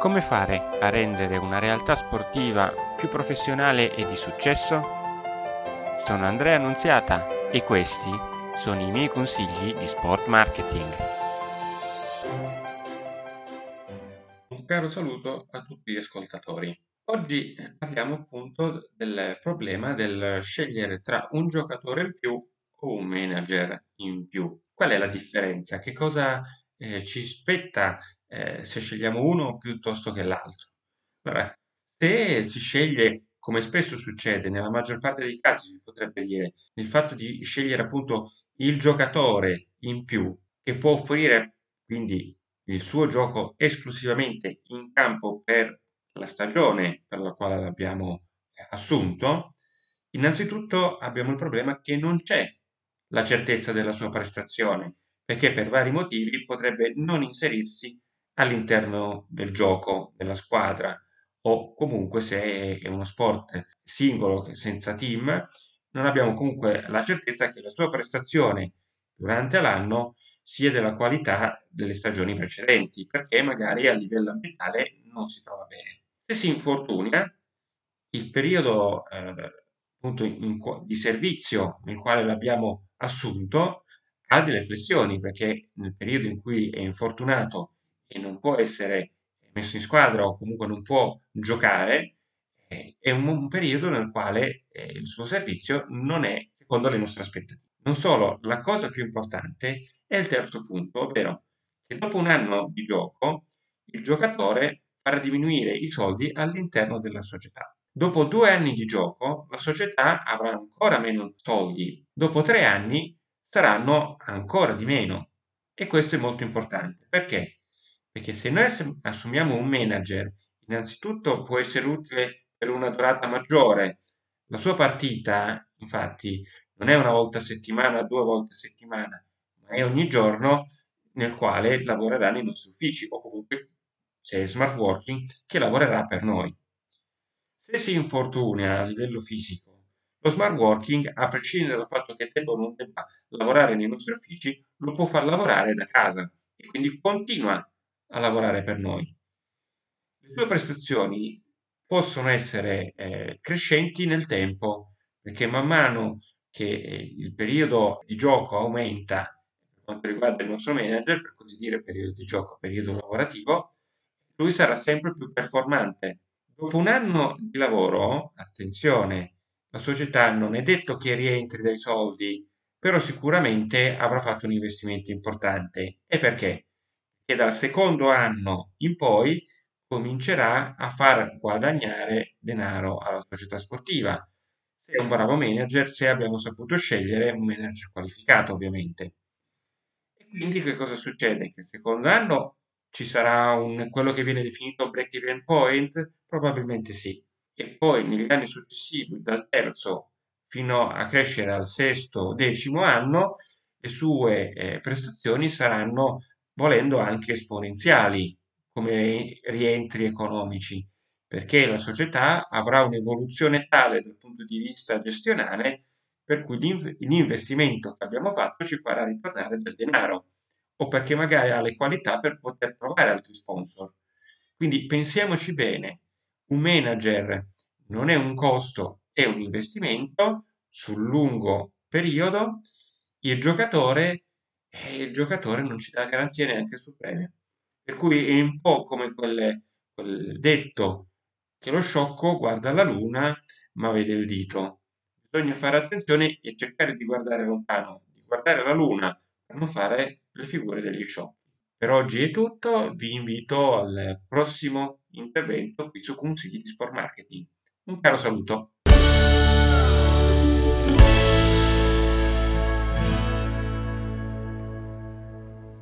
Come fare a rendere una realtà sportiva più professionale e di successo? Sono Andrea Annunziata e questi sono i miei consigli di sport marketing. Un caro saluto a tutti gli ascoltatori. Oggi parliamo appunto del problema del scegliere tra un giocatore in più o un manager in più. Qual è la differenza? Che cosa eh, ci spetta eh, se scegliamo uno piuttosto che l'altro? Allora, se si sceglie, come spesso succede, nella maggior parte dei casi si potrebbe dire, il fatto di scegliere appunto il giocatore in più che può offrire quindi il suo gioco esclusivamente in campo per la stagione per la quale l'abbiamo assunto, innanzitutto abbiamo il problema che non c'è la certezza della sua prestazione, perché per vari motivi potrebbe non inserirsi all'interno del gioco della squadra o comunque se è uno sport singolo senza team, non abbiamo comunque la certezza che la sua prestazione durante l'anno sia della qualità delle stagioni precedenti, perché magari a livello ambientale non si trova bene. Se si infortuna, il periodo eh, appunto in, di servizio nel quale l'abbiamo assunto ha delle flessioni perché nel periodo in cui è infortunato e non può essere messo in squadra o comunque non può giocare eh, è un, un, periodo nel quale eh, il suo servizio non è secondo le nostre aspettative. Non solo, la cosa più importante è il terzo punto, ovvero che dopo un anno di gioco il giocatore farà diminuire i soldi all'interno della società. Dopo due anni di gioco, la società avrà ancora meno soldi. Dopo tre anni saranno ancora di meno. E questo è molto importante. Perché? Perché se noi assumiamo un manager, innanzitutto può essere utile per una durata maggiore. La sua partita, infatti, non è una volta a settimana, due volte a settimana, ma è ogni giorno nel quale lavorerà nei nostri uffici o comunque se è smart working che lavorerà per noi. Se si infortuna a livello fisico, lo smart working, a prescindere dal fatto che debba o non debba lavorare nei nostri uffici, lo può far lavorare da casa e quindi continua a lavorare per noi. Le sue prestazioni possono essere eh, crescenti nel tempo, perché man mano che eh, il periodo di gioco aumenta per quanto riguarda il nostro manager, per così dire periodo di gioco, periodo lavorativo, lui sarà sempre più performante Dopo un anno di lavoro, attenzione, la società non è detto che rientri dai soldi, però sicuramente avrà fatto un investimento importante. E perché? Perché dal secondo anno in poi comincerà a far guadagnare denaro alla società sportiva. Se è un bravo manager, se abbiamo saputo scegliere un manager qualificato, ovviamente. E quindi che cosa succede? Che il secondo anno ci sarà un, quello che viene definito break even point? Probabilmente sì. E poi negli anni successivi, dal terzo fino a crescere al sesto, decimo anno, le sue eh, prestazioni saranno, volendo, anche esponenziali come rientri economici, perché la società avrà un'evoluzione tale dal punto di vista gestionale per cui l'investimento che abbiamo fatto ci farà ritornare del denaro o perché magari ha le qualità per poter trovare altri sponsor. Quindi pensiamoci bene, un manager non è un costo, è un investimento sul lungo periodo, il giocatore, eh, il giocatore non ci dà garanzia neanche sul premio. Per cui è un po' come quel, quel detto che lo sciocco guarda la luna ma vede il dito. Bisogna fare attenzione e cercare di guardare lontano, di guardare la luna per non fare le figure degli sciocchi. Per oggi è tutto, vi invito al prossimo intervento qui su Consigli di Sport Marketing. Un caro saluto.